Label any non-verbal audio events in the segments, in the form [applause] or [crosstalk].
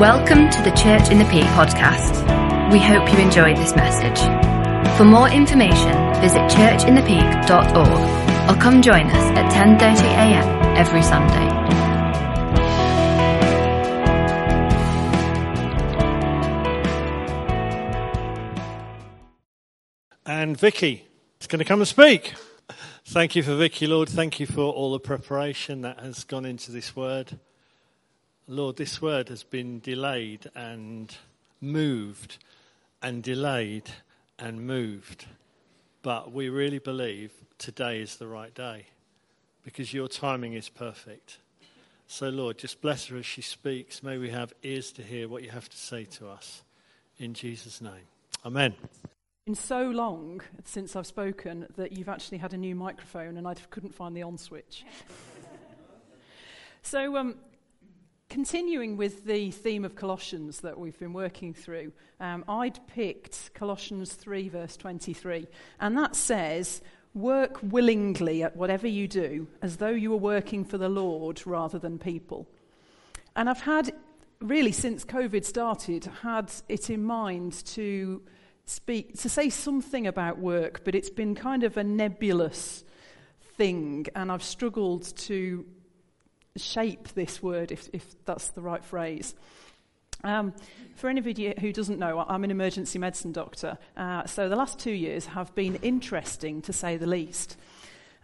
Welcome to the Church in the Peak podcast. We hope you enjoyed this message. For more information, visit churchinthepeak.org or come join us at 10:30 a.m. every Sunday. And Vicky is going to come and speak. Thank you for Vicky, Lord. Thank you for all the preparation that has gone into this word. Lord, this word has been delayed and moved and delayed and moved. But we really believe today is the right day because your timing is perfect. So, Lord, just bless her as she speaks. May we have ears to hear what you have to say to us. In Jesus' name. Amen been so long since I've spoken that you've actually had a new microphone and I couldn't find the on switch. [laughs] so, um, continuing with the theme of Colossians that we've been working through, um, I'd picked Colossians 3, verse 23, and that says, Work willingly at whatever you do, as though you were working for the Lord rather than people. And I've had, really, since COVID started, had it in mind to speak, to say something about work, but it's been kind of a nebulous thing, and I've struggled to shape this word, if, if that's the right phrase. Um, for anybody who doesn't know, I'm an emergency medicine doctor, uh, so the last two years have been interesting to say the least.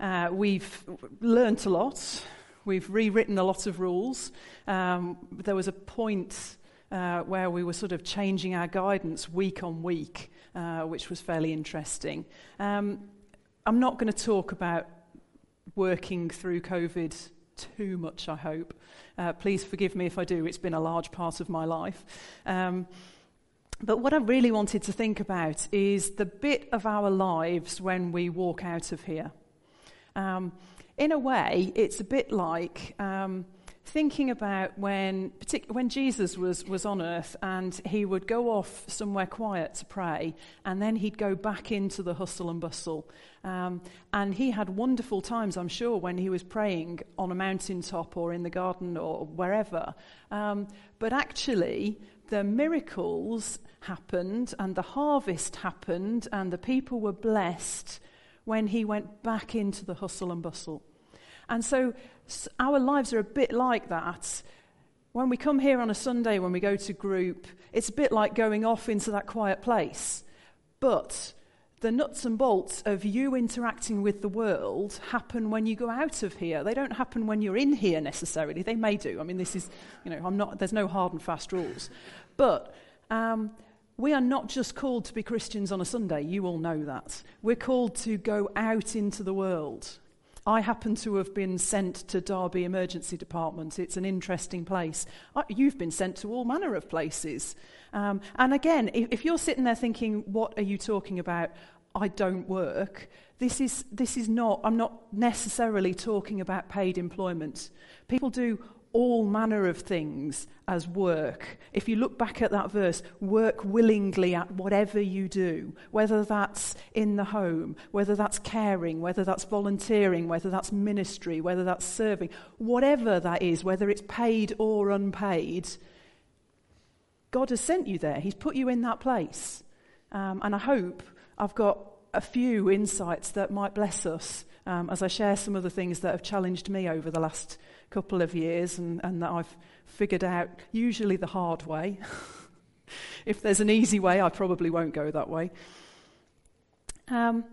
Uh, we've learnt a lot, we've rewritten a lot of rules. Um, there was a point uh, where we were sort of changing our guidance week on week uh, which was fairly interesting. Um, I'm not going to talk about working through COVID too much, I hope. Uh, please forgive me if I do, it's been a large part of my life. Um, but what I really wanted to think about is the bit of our lives when we walk out of here. Um, in a way, it's a bit like um, thinking about when, partic- when Jesus was, was on earth and he would go off somewhere quiet to pray and then he'd go back into the hustle and bustle. Um, and he had wonderful times, I'm sure, when he was praying on a mountaintop or in the garden or wherever. Um, but actually, the miracles happened and the harvest happened and the people were blessed when he went back into the hustle and bustle. And so our lives are a bit like that. When we come here on a Sunday, when we go to group, it's a bit like going off into that quiet place. But the nuts and bolts of you interacting with the world happen when you go out of here. They don't happen when you're in here necessarily. They may do. I mean, this is, you know, I'm not, there's no hard and fast rules. But um, we are not just called to be Christians on a Sunday. You all know that. We're called to go out into the world. I happen to have been sent to Derby Emergency Department. It's an interesting place. You've been sent to all manner of places. Um, and again, if, if you're sitting there thinking, what are you talking about? I don't work. This is, this is not, I'm not necessarily talking about paid employment. People do all manner of things as work. If you look back at that verse, work willingly at whatever you do, whether that's in the home, whether that's caring, whether that's volunteering, whether that's ministry, whether that's serving, whatever that is, whether it's paid or unpaid, God has sent you there. He's put you in that place. Um, and I hope I've got a few insights that might bless us um, as I share some of the things that have challenged me over the last couple of years and, and that I've figured out, usually the hard way. [laughs] if there's an easy way, I probably won't go that way. Um,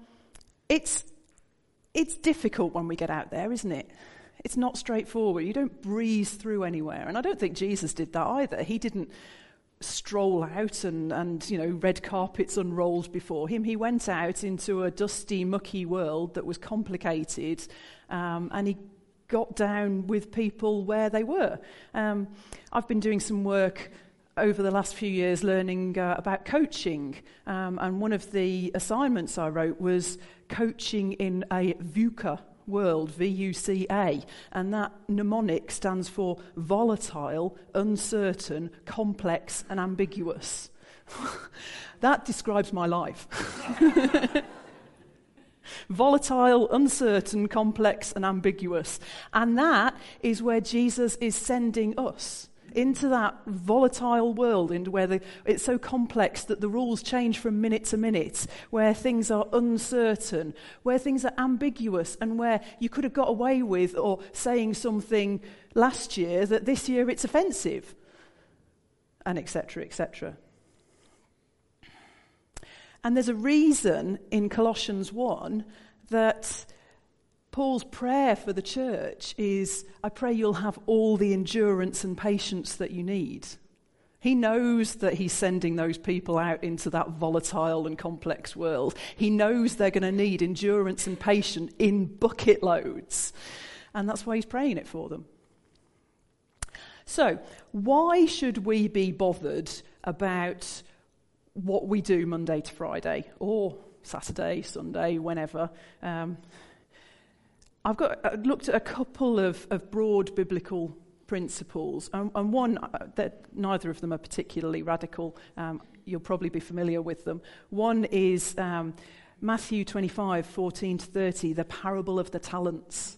it's, it's difficult when we get out there, isn't it? It's not straightforward. You don't breeze through anywhere. And I don't think Jesus did that either. He didn't stroll out and, and you know red carpets unrolled before him he went out into a dusty mucky world that was complicated um, and he got down with people where they were. Um, I've been doing some work over the last few years learning uh, about coaching, um, and one of the assignments I wrote was coaching in a VUCA world, V U C A, and that mnemonic stands for volatile, uncertain, complex, and ambiguous. [laughs] that describes my life. [laughs] volatile, uncertain, complex, and ambiguous. And that is where Jesus is sending us. Into that volatile world, into where the, it's so complex that the rules change from minute to minute, where things are uncertain, where things are ambiguous, and where you could have got away with or saying something last year that this year it's offensive, and etc., etc. And there's a reason in Colossians 1 that Paul's prayer for the church is I pray you'll have all the endurance and patience that you need. He knows that he's sending those people out into that volatile and complex world. He knows they're going to need endurance and patience in bucket loads. And that's why he's praying it for them. So, why should we be bothered about what we do Monday to Friday or Saturday, Sunday, whenever? Um, I've got I looked at a couple of, of broad biblical principles, and, and one uh, that neither of them are particularly radical. Um, you'll probably be familiar with them. One is um, Matthew 25, 14 to 30, the parable of the talents.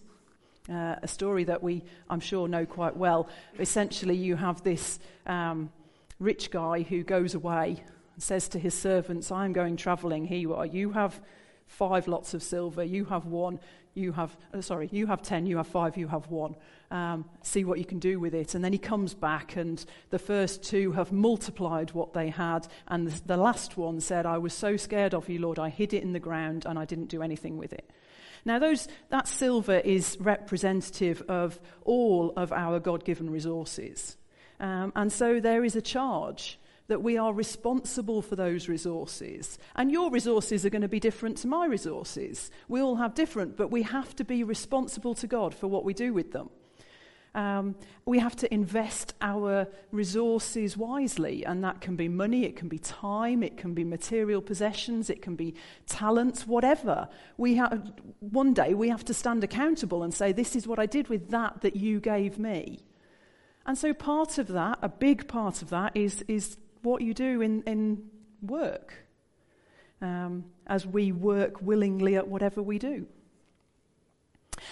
Uh, a story that we, I'm sure, know quite well. Essentially, you have this um, rich guy who goes away and says to his servants, I'm going traveling. Here you are. You have five lots of silver. You have one you have, uh, sorry, you have 10, you have five, you have one. Um, see what you can do with it. And then he comes back, and the first two have multiplied what they had. And the, the last one said, I was so scared of you, Lord, I hid it in the ground and I didn't do anything with it. Now, those, that silver is representative of all of our God given resources. Um, and so there is a charge that we are responsible for those resources. And your resources are going to be different to my resources. We all have different, but we have to be responsible to God for what we do with them. Um, we have to invest our resources wisely, and that can be money, it can be time, it can be material possessions, it can be talents, whatever. We have, one day we have to stand accountable and say, This is what I did with that that you gave me. And so, part of that, a big part of that, is, is what you do in, in work um, as we work willingly at whatever we do.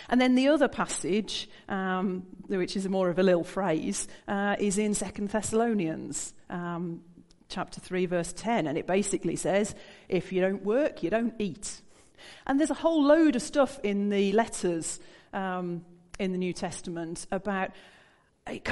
And then the other passage, um, which is more of a little phrase, uh, is in Second Thessalonians um, chapter 3, verse 10. And it basically says, if you don't work, you don't eat. And there's a whole load of stuff in the letters um, in the New Testament about it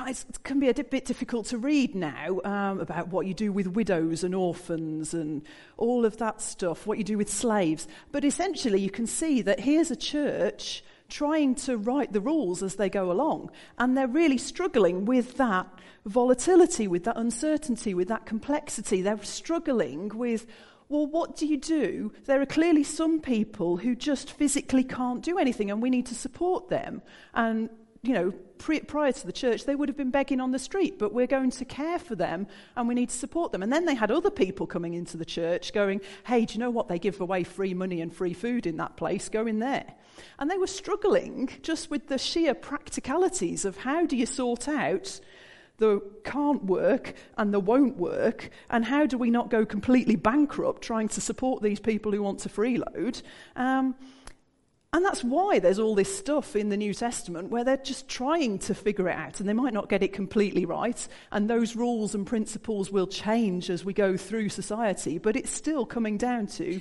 can be a bit difficult to read now um, about what you do with widows and orphans and all of that stuff, what you do with slaves. But essentially, you can see that here's a church trying to write the rules as they go along. And they're really struggling with that volatility, with that uncertainty, with that complexity. They're struggling with, well, what do you do? There are clearly some people who just physically can't do anything, and we need to support them. And you know, pre- prior to the church, they would have been begging on the street, but we're going to care for them and we need to support them. And then they had other people coming into the church going, hey, do you know what? They give away free money and free food in that place. Go in there. And they were struggling just with the sheer practicalities of how do you sort out the can't work and the won't work, and how do we not go completely bankrupt trying to support these people who want to freeload? Um, and that's why there's all this stuff in the New Testament where they're just trying to figure it out and they might not get it completely right. And those rules and principles will change as we go through society, but it's still coming down to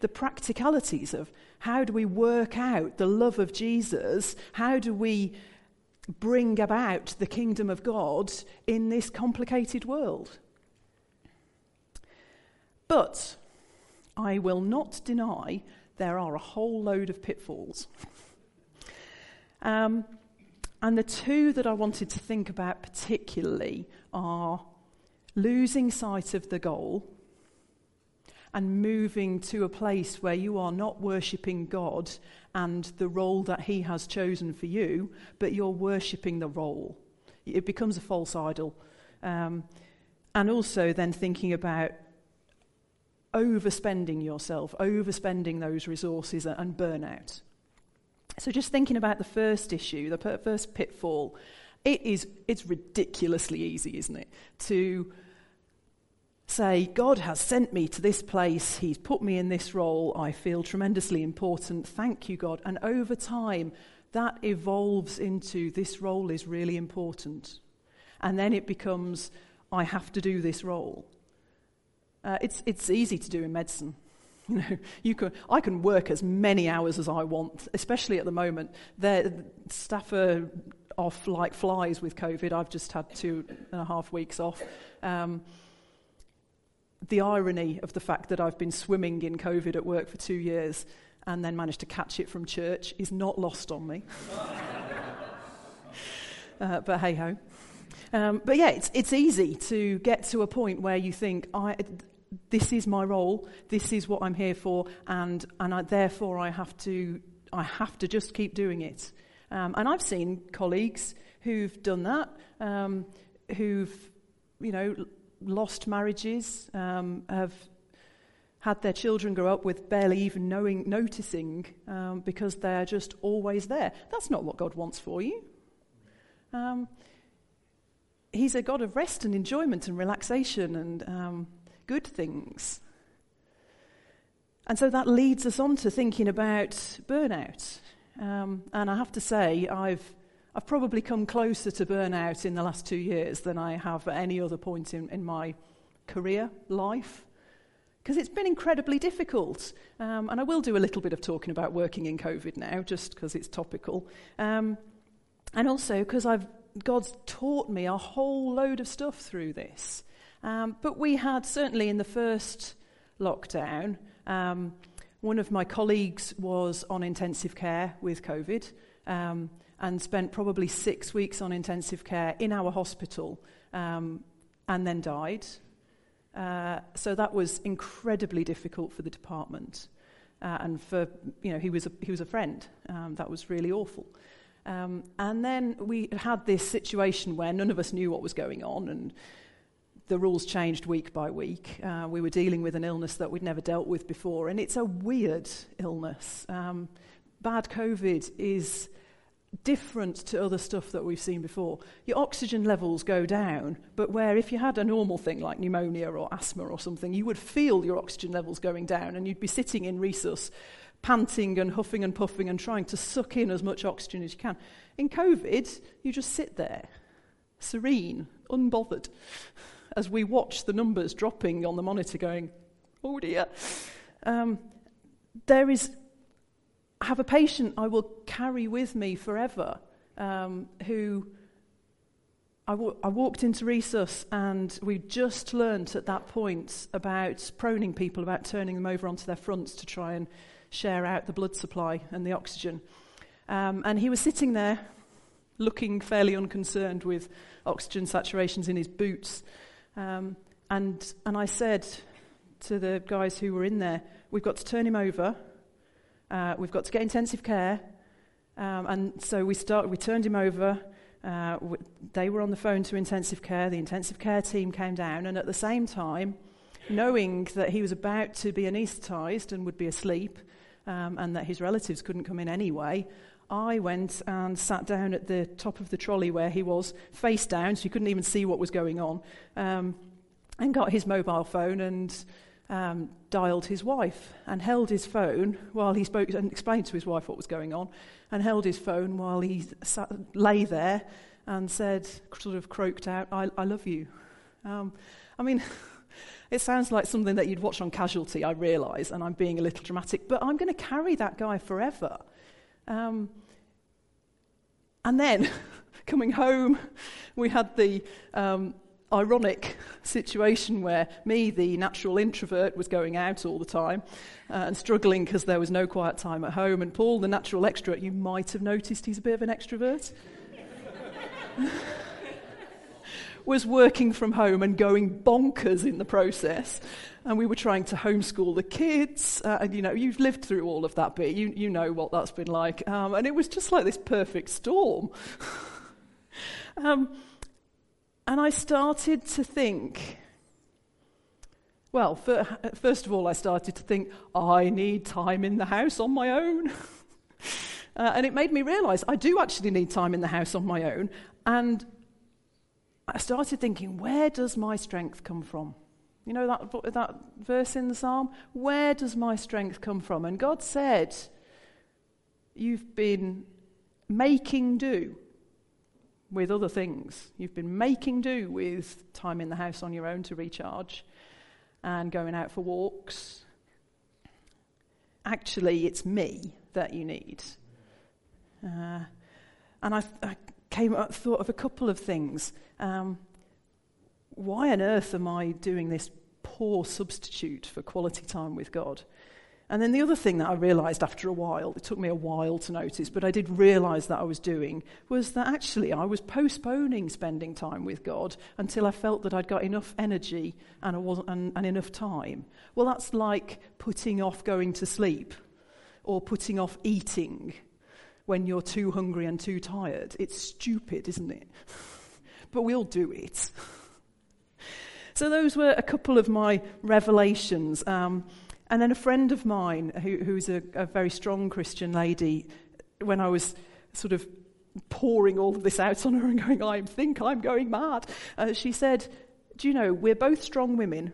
the practicalities of how do we work out the love of Jesus? How do we bring about the kingdom of God in this complicated world? But I will not deny there are a whole load of pitfalls. um, and the two that I wanted to think about particularly are losing sight of the goal and moving to a place where you are not worshipping God and the role that He has chosen for you, but you're worshipping the role. It becomes a false idol. Um, and also then thinking about overspending yourself, overspending those resources, and burnout. So, just thinking about the first issue, the first pitfall, it is, it's ridiculously easy, isn't it? To say, God has sent me to this place, He's put me in this role, I feel tremendously important, thank you, God. And over time, that evolves into this role is really important. And then it becomes, I have to do this role. Uh, it's, it's easy to do in medicine. [laughs] You know, you can, I can work as many hours as I want, especially at the moment. The staff are off like flies with COVID. I've just had two and a half weeks off. Um, the irony of the fact that I've been swimming in COVID at work for two years and then managed to catch it from church is not lost on me. [laughs] uh, but hey ho. Um, but yeah, it's, it's easy to get to a point where you think, I, this is my role, this is what I'm here for, and, and I, therefore I have, to, I have to just keep doing it. Um, and I've seen colleagues who've done that, um, who've, you know, lost marriages, um, have had their children grow up with barely even knowing, noticing um, because they're just always there. That's not what God wants for you. Um, he's a God of rest and enjoyment and relaxation and um, good things. And so that leads us on to thinking about burnout. Um, and I have to say, I've, I've probably come closer to burnout in the last two years than I have at any other point in, in my career life. Because it's been incredibly difficult. Um, and I will do a little bit of talking about working in COVID now, just because it's topical. Um, and also because I've God's taught me a whole load of stuff through this. Um, but we had, certainly in the first lockdown, um, one of my colleagues was on intensive care with COVID um, and spent probably six weeks on intensive care in our hospital um, and then died. Uh, so that was incredibly difficult for the department. Uh, and for, you know, he was a, he was a friend. Um, that was really awful. Um, and then we had this situation where none of us knew what was going on, and the rules changed week by week. Uh, we were dealing with an illness that we'd never dealt with before, and it's a weird illness. Um, bad COVID is different to other stuff that we've seen before. Your oxygen levels go down, but where if you had a normal thing like pneumonia or asthma or something, you would feel your oxygen levels going down, and you'd be sitting in resus, panting and huffing and puffing and trying to suck in as much oxygen as you can. In COVID, you just sit there, serene, unbothered as we watch the numbers dropping on the monitor going, oh dear. Um, there is, I have a patient I will carry with me forever um, who I, w- I walked into resus and we just learnt at that point about proning people, about turning them over onto their fronts to try and share out the blood supply and the oxygen. Um, and he was sitting there looking fairly unconcerned with oxygen saturations in his boots. Um, and, and I said to the guys who were in there, we've got to turn him over. Uh, we've got to get intensive care. Um, and so we, start, we turned him over. Uh, w- they were on the phone to intensive care. The intensive care team came down. And at the same time, knowing that he was about to be anaesthetized and would be asleep, um, and that his relatives couldn't come in anyway, I went and sat down at the top of the trolley where he was, face down, so you couldn't even see what was going on, um, and got his mobile phone and um, dialed his wife and held his phone while he spoke and explained to his wife what was going on, and held his phone while he sat, lay there and said, sort of croaked out, I, I love you. Um, I mean, [laughs] it sounds like something that you'd watch on Casualty, I realise, and I'm being a little dramatic, but I'm going to carry that guy forever. Um, and then, [laughs] coming home, we had the um, ironic [laughs] situation where me, the natural introvert, was going out all the time uh, and struggling because there was no quiet time at home. And Paul, the natural extrovert, you might have noticed he's a bit of an extrovert. [laughs] was working from home and going bonkers in the process. And we were trying to homeschool the kids. Uh, and, you know, you've lived through all of that bit. You, you know what that's been like. Um, and it was just like this perfect storm. [laughs] um, and I started to think, well, for, first of all, I started to think, I need time in the house on my own. [laughs] uh, and it made me realize I do actually need time in the house on my own. And I started thinking, where does my strength come from? You know that, that verse in the psalm? Where does my strength come from? And God said, You've been making do with other things. You've been making do with time in the house on your own to recharge and going out for walks. Actually, it's me that you need. Uh, and I, I, came up, thought of a couple of things. Um, why on earth am I doing this poor substitute for quality time with God? And then the other thing that I realized after a while, it took me a while to notice, but I did realize that I was doing, was that actually I was postponing spending time with God until I felt that I'd got enough energy and, and, and enough time. Well, that's like putting off going to sleep or putting off eating when you're too hungry and too tired. It's stupid, isn't it? [laughs] but we all do it. [laughs] so, those were a couple of my revelations. Um, and then a friend of mine, who, who's a, a very strong Christian lady, when I was sort of pouring all of this out on her and going, I think I'm going mad, uh, she said, Do you know, we're both strong women,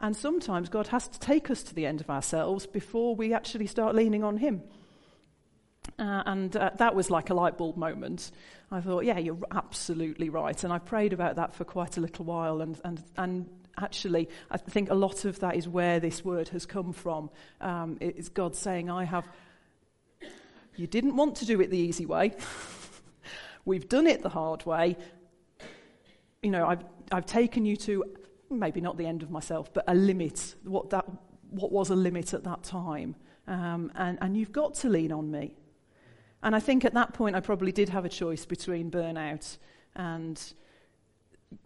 and sometimes God has to take us to the end of ourselves before we actually start leaning on Him. Uh, and uh, that was like a light bulb moment. I thought, yeah, you're absolutely right. And I prayed about that for quite a little while. And, and, and actually, I think a lot of that is where this word has come from. Um, it's God saying, I have. You didn't want to do it the easy way. [laughs] We've done it the hard way. You know, I've, I've taken you to maybe not the end of myself, but a limit, what, that, what was a limit at that time. Um, and, and you've got to lean on me. And I think at that point I probably did have a choice between burnout and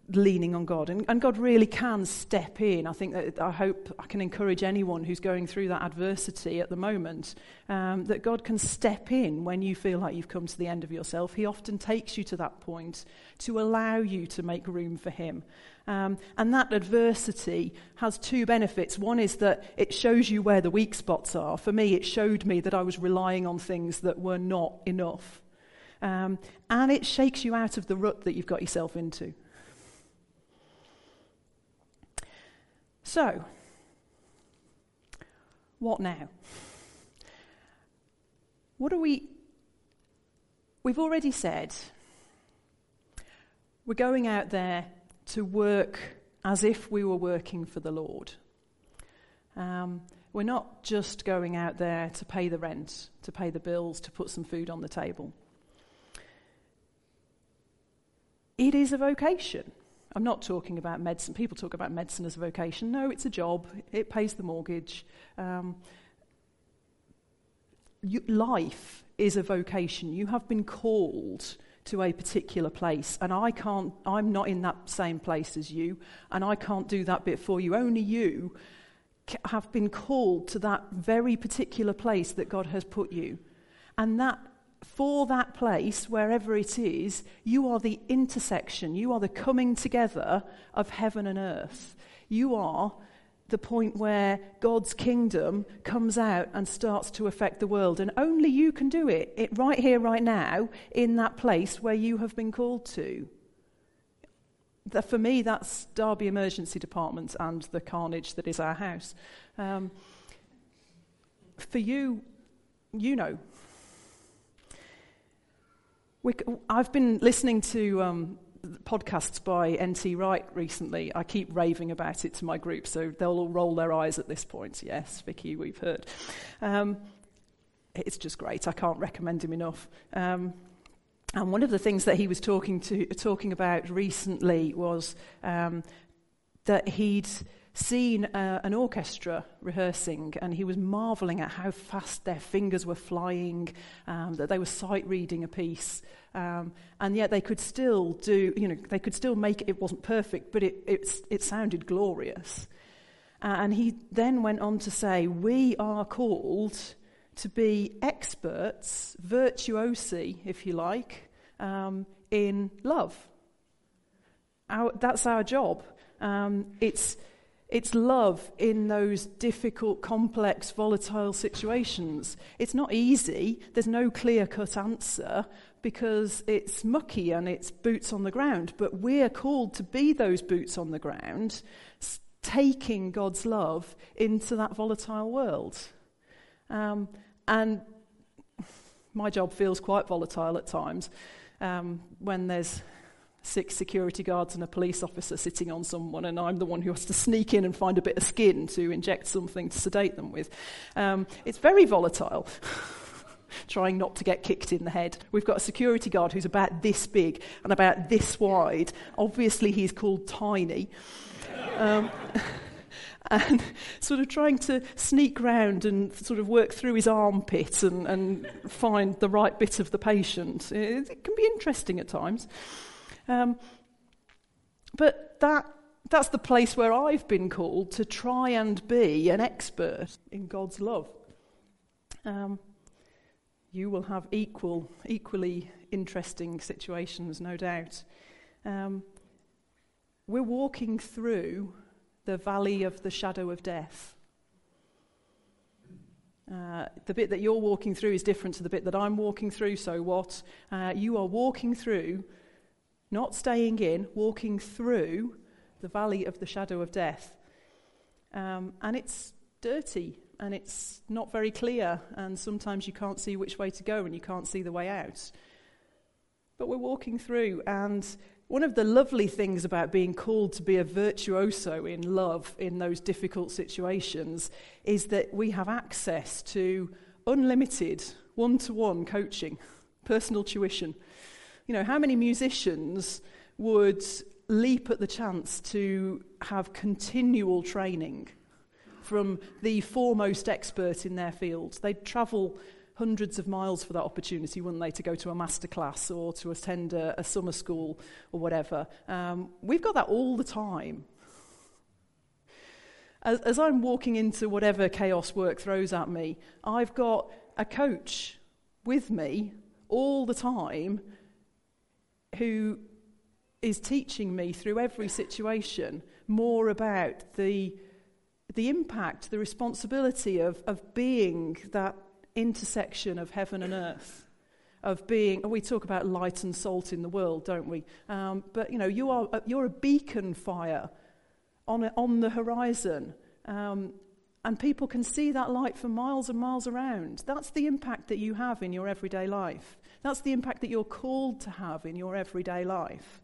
leaning on God. And, and, God really can step in. I think that I hope I can encourage anyone who's going through that adversity at the moment um, that God can step in when you feel like you've come to the end of yourself. He often takes you to that point to allow you to make room for Him. Um, and that adversity has two benefits. One is that it shows you where the weak spots are. For me, it showed me that I was relying on things that were not enough. Um, and it shakes you out of the rut that you've got yourself into. So, what now? What are we. We've already said we're going out there to work as if we were working for the Lord. Um, we're not just going out there to pay the rent, to pay the bills, to put some food on the table. It is a vocation. I'm not talking about medicine. People talk about medicine as a vocation. No, it's a job, it pays the mortgage. Um, you, life is a vocation. You have been called to a particular place, and I can't, I'm not in that same place as you, and I can't do that bit for you. Only you have been called to that very particular place that God has put you. And that for that place, wherever it is, you are the intersection, you are the coming together of heaven and earth. You are the point where God's kingdom comes out and starts to affect the world. And only you can do it, it right here, right now, in that place where you have been called to. For me, that's Derby Emergency Department and the carnage that is our house. Um, for you, you know we, I've been listening to um, podcasts by N.T. Wright recently. I keep raving about it to my group, so they'll all roll their eyes at this point. Yes, Vicky, we've heard. Um, it's just great. I can't recommend him enough. Um, and one of the things that he was talking to talking about recently was um, that he'd seen uh, an orchestra rehearsing, and he was marveling at how fast their fingers were flying, um, that they were sight reading a piece, um, and yet they could still do, you know, they could still make it, it wasn't perfect, but it, it, it sounded glorious. Uh, and he then went on to say, We are called to be experts, virtuosi, if you like, um, in love. Our, that's our job. Um, it's it's love in those difficult, complex, volatile situations. It's not easy. There's no clear cut answer because it's mucky and it's boots on the ground. But we're called to be those boots on the ground, taking God's love into that volatile world. Um, and my job feels quite volatile at times. um, when there's six security guards and a police officer sitting on someone, and I'm the one who has to sneak in and find a bit of skin to inject something to sedate them with. Um, it's very volatile. [laughs] trying not to get kicked in the head. We've got a security guard who's about this big and about this wide. Obviously, he's called Tiny. Um, [laughs] and sort of trying to sneak round and sort of work through his armpit and, and find the right bit of the patient. It, it can be interesting at times. Um, but that, that's the place where I've been called to try and be an expert in God's love. Um, you will have equal, equally interesting situations, no doubt. Um, we're walking through the valley of the shadow of death. Uh, the bit that you're walking through is different to the bit that I'm walking through, so what? Uh, you are walking through, not staying in, walking through the valley of the shadow of death. Um, and it's dirty and it's not very clear, and sometimes you can't see which way to go and you can't see the way out. But we're walking through, and one of the lovely things about being called to be a virtuoso in love in those difficult situations is that we have access to unlimited one to one coaching, personal tuition. You know, how many musicians would leap at the chance to have continual training? from the foremost expert in their field. They'd travel hundreds of miles for that opportunity, wouldn't they, to go to a masterclass or to attend a, a summer school or whatever. Um, we've got that all the time. As, as I'm walking into whatever chaos work throws at me, I've got a coach with me all the time who is teaching me through every situation more about the the impact, the responsibility of, of being that intersection of heaven and earth, of being, we talk about light and salt in the world, don't we? Um, but, you know, you are, you're a beacon fire on, a, on the horizon. Um, and people can see that light for miles and miles around. That's the impact that you have in your everyday life. That's the impact that you're called to have in your everyday life.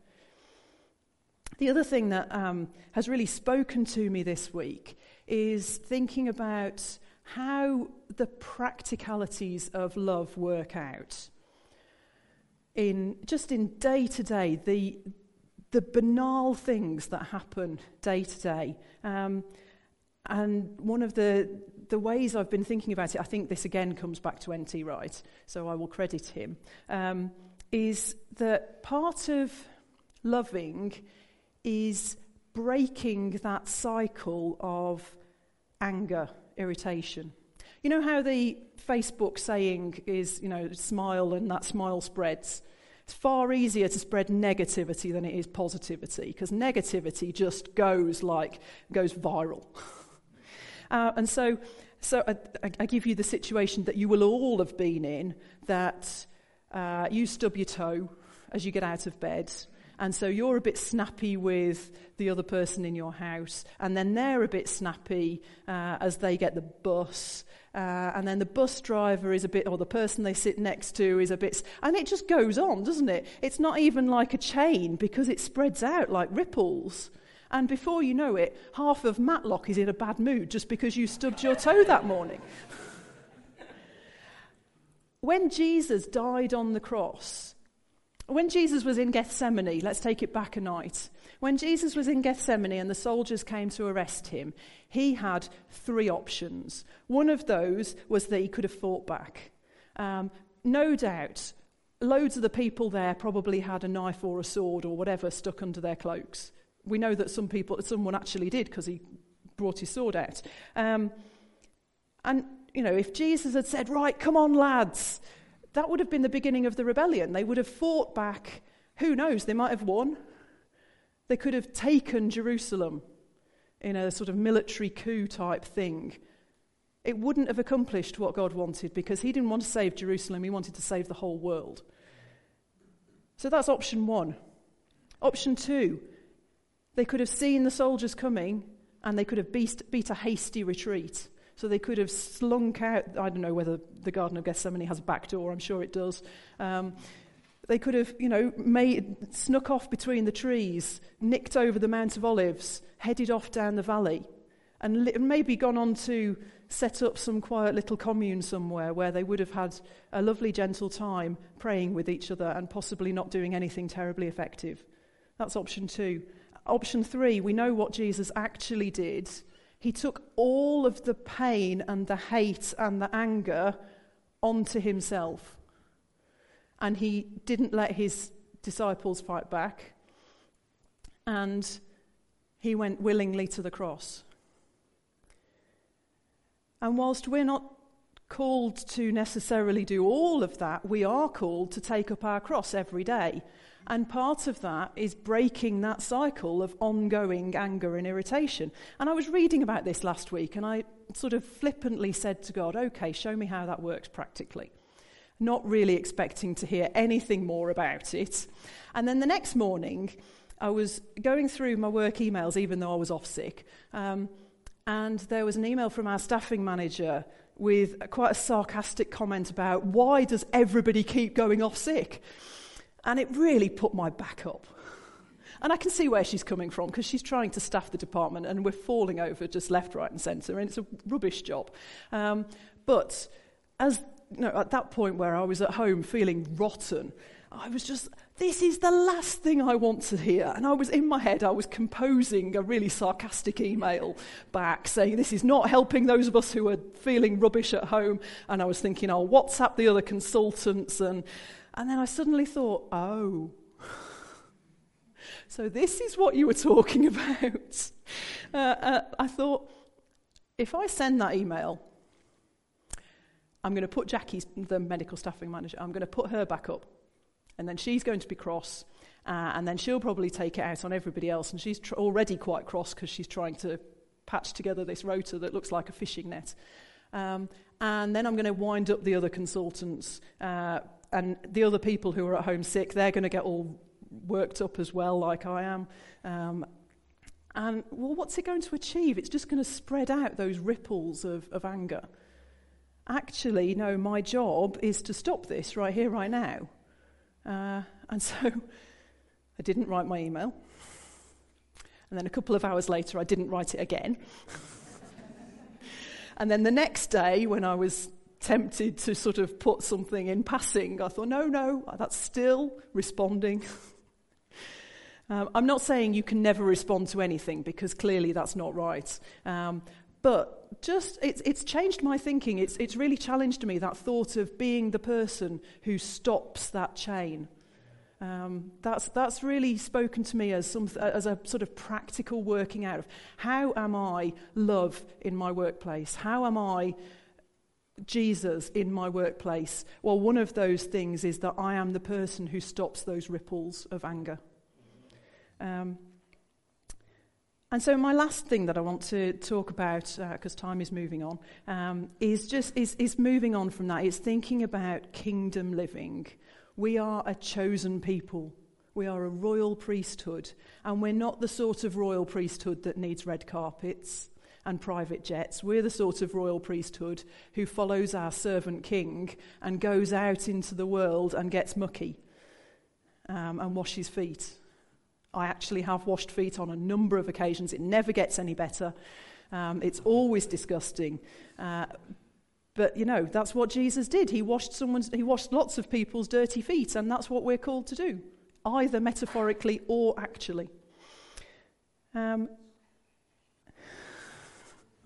The other thing that um, has really spoken to me this week is thinking about how the practicalities of love work out. In just in day to day, the the banal things that happen day to day. Um, and one of the, the ways I've been thinking about it, I think this again comes back to N.T. Wright, so I will credit him, um, is that part of loving is breaking that cycle of anger, irritation. You know how the Facebook saying is, you know, smile and that smile spreads? It's far easier to spread negativity than it is positivity because negativity just goes like, goes viral. [laughs] uh, and so, so I, I, give you the situation that you will all have been in that uh, you stub your toe as you get out of bed and so you're a bit snappy with the other person in your house, and then they're a bit snappy uh, as they get the bus. Uh, and then the bus driver is a bit, or the person they sit next to is a bit, and it just goes on, doesn't it? It's not even like a chain because it spreads out like ripples. And before you know it, half of Matlock is in a bad mood just because you stubbed your toe that morning. [laughs] when Jesus died on the cross, when Jesus was in Gethsemane, let's take it back a night. When Jesus was in Gethsemane and the soldiers came to arrest him, he had three options. One of those was that he could have fought back. Um, no doubt, loads of the people there probably had a knife or a sword or whatever stuck under their cloaks. We know that some people, someone actually did because he brought his sword out. Um, and, you know, if Jesus had said, Right, come on, lads, that would have been the beginning of the rebellion. They would have fought back. Who knows? They might have won. They could have taken Jerusalem in a sort of military coup type thing. It wouldn't have accomplished what God wanted because He didn't want to save Jerusalem, He wanted to save the whole world. So that's option one. Option two, they could have seen the soldiers coming and they could have beat, beat a hasty retreat. So they could have slunk out. I don't know whether the Garden of Gethsemane has a back door, I'm sure it does. Um, They could have, you know, made, snuck off between the trees, nicked over the Mount of Olives, headed off down the valley, and li- maybe gone on to set up some quiet little commune somewhere where they would have had a lovely, gentle time praying with each other and possibly not doing anything terribly effective. That's option two. Option three, we know what Jesus actually did. He took all of the pain and the hate and the anger onto himself. And he didn't let his disciples fight back. And he went willingly to the cross. And whilst we're not called to necessarily do all of that, we are called to take up our cross every day. And part of that is breaking that cycle of ongoing anger and irritation. And I was reading about this last week and I sort of flippantly said to God, okay, show me how that works practically. Not really expecting to hear anything more about it. And then the next morning, I was going through my work emails, even though I was off sick. Um, and there was an email from our staffing manager with quite a sarcastic comment about why does everybody keep going off sick? And it really put my back up. And I can see where she's coming from because she's trying to staff the department and we're falling over just left, right, and centre, and it's a rubbish job. Um, but as you know, at that point where I was at home feeling rotten, I was just, this is the last thing I want to hear. And I was in my head, I was composing a really sarcastic email back saying, this is not helping those of us who are feeling rubbish at home. And I was thinking, I'll WhatsApp the other consultants. And, and then I suddenly thought, oh, [laughs] so this is what you were talking [laughs] about. Uh, uh, I thought, if I send that email, I'm going to put Jackie, the medical staffing manager, I'm going to put her back up and then she's going to be cross, uh, and then she'll probably take it out on everybody else. And she's tr- already quite cross because she's trying to patch together this rota that looks like a fishing net. Um, and then I'm going to wind up the other consultants uh, and the other people who are at home sick. They're going to get all worked up as well, like I am. Um, and well, what's it going to achieve? It's just going to spread out those ripples of, of anger. Actually, no, my job is to stop this right here, right now. Uh, and so [laughs] I didn't write my email. And then a couple of hours later, I didn't write it again. [laughs] and then the next day, when I was tempted to sort of put something in passing, I thought, no, no, that's still responding. [laughs] um, I'm not saying you can never respond to anything because clearly that's not right. Um, but just, it's, it's changed my thinking. It's, it's really challenged me, that thought of being the person who stops that chain. Um, that's, that's really spoken to me as, some, as a sort of practical working out of how am I love in my workplace? How am I Jesus in my workplace? Well, one of those things is that I am the person who stops those ripples of anger. Um, and so my last thing that I want to talk about, because uh, time is moving on, um, is just is, is moving on from that. It's thinking about kingdom living. We are a chosen people. We are a royal priesthood, and we're not the sort of royal priesthood that needs red carpets and private jets. We're the sort of royal priesthood who follows our servant king and goes out into the world and gets mucky um, and washes feet I actually have washed feet on a number of occasions. It never gets any better. Um, it's always disgusting. Uh, but you know, that's what Jesus did. He washed someone's, he washed lots of people's dirty feet, and that's what we're called to do, either metaphorically or actually. Um,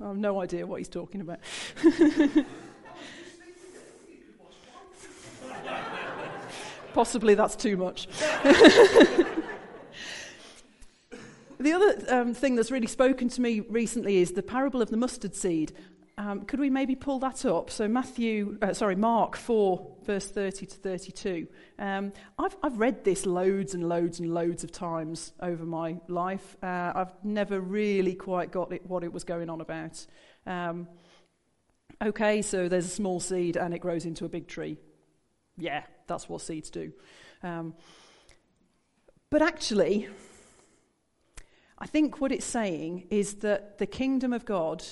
I have no idea what he's talking about. Possibly that's too much. [laughs] The other um, thing that's really spoken to me recently is the parable of the mustard seed. Um, could we maybe pull that up? So Matthew, uh, sorry, Mark 4, verse 30 to 32. Um, I've, I've read this loads and loads and loads of times over my life. Uh, I've never really quite got it, what it was going on about. Um, okay, so there's a small seed and it grows into a big tree. Yeah, that's what seeds do. Um, but actually, I think what it's saying is that the kingdom of God,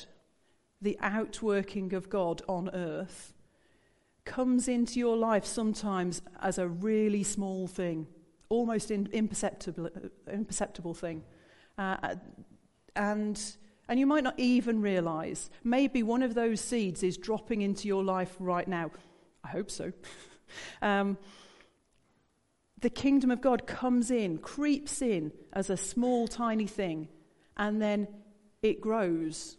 the outworking of God on earth, comes into your life sometimes as a really small thing, almost in, imperceptible, imperceptible thing. Uh, and, and you might not even realize. Maybe one of those seeds is dropping into your life right now. I hope so. [laughs] um, the kingdom of God comes in, creeps in as a small, tiny thing, and then it grows,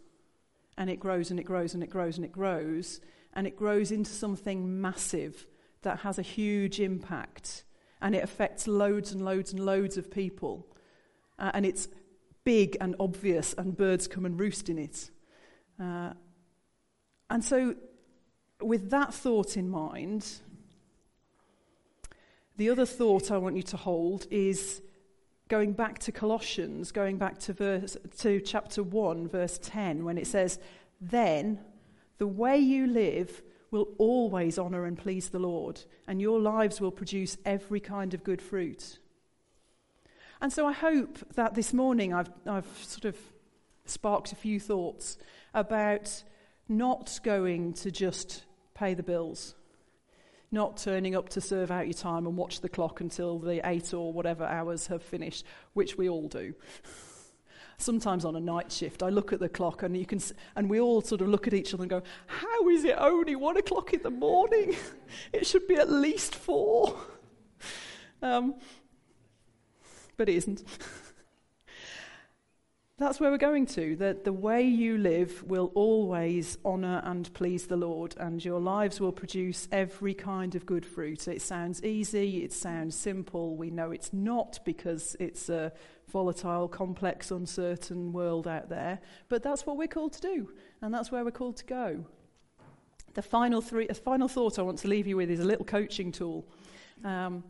and it grows, and it grows, and it grows, and it grows, and it grows into something massive that has a huge impact, and it affects loads and loads and loads of people. Uh, and it's big and obvious, and birds come and roost in it. Uh, and so, with that thought in mind, the other thought I want you to hold is going back to Colossians, going back to, verse, to chapter 1, verse 10, when it says, Then the way you live will always honour and please the Lord, and your lives will produce every kind of good fruit. And so I hope that this morning I've, I've sort of sparked a few thoughts about not going to just pay the bills, not turning up to serve out your time and watch the clock until the eight or whatever hours have finished, which we all do. Sometimes on a night shift, I look at the clock and you can, and we all sort of look at each other and go, "How is it only one o'clock in the morning? [laughs] It should be at least four. [laughs] Um, but it isn't. [laughs] That's where we're going to. That the way you live will always honour and please the Lord, and your lives will produce every kind of good fruit. It sounds easy, it sounds simple. We know it's not because it's a volatile, complex, uncertain world out there, but that's what we're called to do, and that's where we're called to go. The final, three, a final thought I want to leave you with is a little coaching tool. Um,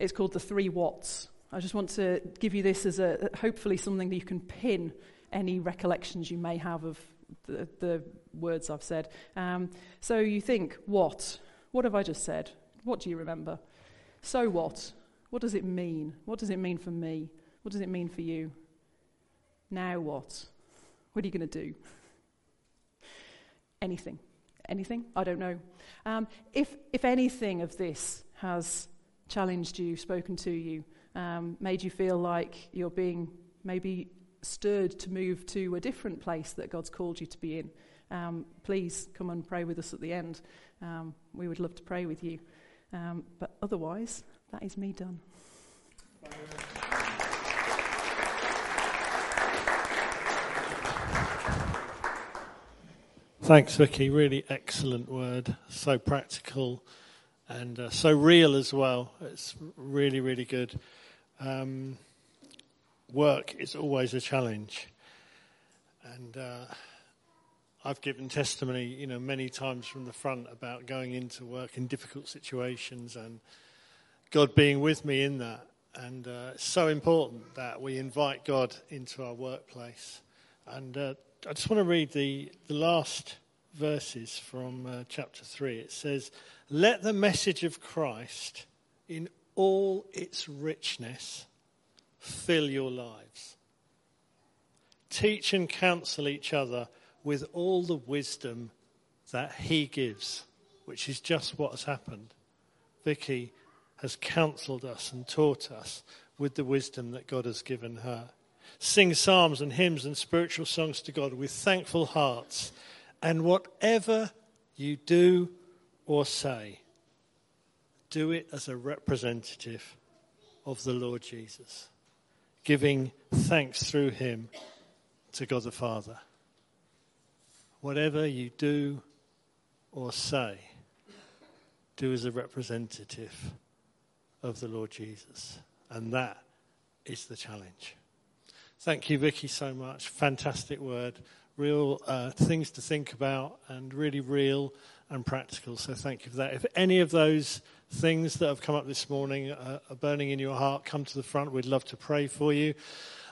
it's called the three whats. I just want to give you this as a hopefully something that you can pin any recollections you may have of the, the words I've said. Um, so you think, what? What have I just said? What do you remember? So what? What does it mean? What does it mean for me? What does it mean for you? Now what? What are you going to do? Anything. Anything? I don't know. Um, if, if anything of this has challenged you, spoken to you, um, made you feel like you're being maybe stirred to move to a different place that God's called you to be in, um, please come and pray with us at the end. Um, we would love to pray with you. Um, but otherwise, that is me done. Thanks, Vicky. Really excellent word. So practical and uh, so real as well. It's really, really good. Um, work is always a challenge, and uh, I've given testimony, you know, many times from the front about going into work in difficult situations and God being with me in that. And uh, it's so important that we invite God into our workplace. And uh, I just want to read the, the last verses from uh, chapter 3. It says, Let the message of Christ in all its richness fill your lives. Teach and counsel each other with all the wisdom that He gives, which is just what has happened. Vicky has counselled us and taught us with the wisdom that God has given her. Sing psalms and hymns and spiritual songs to God with thankful hearts. And whatever you do or say, do it as a representative of the Lord Jesus, giving thanks through him to God the Father. Whatever you do or say, do as a representative of the Lord Jesus. And that is the challenge. Thank you, Vicky, so much. Fantastic word. Real uh, things to think about and really real and practical. So thank you for that. If any of those things that have come up this morning uh, are burning in your heart, come to the front. We'd love to pray for you.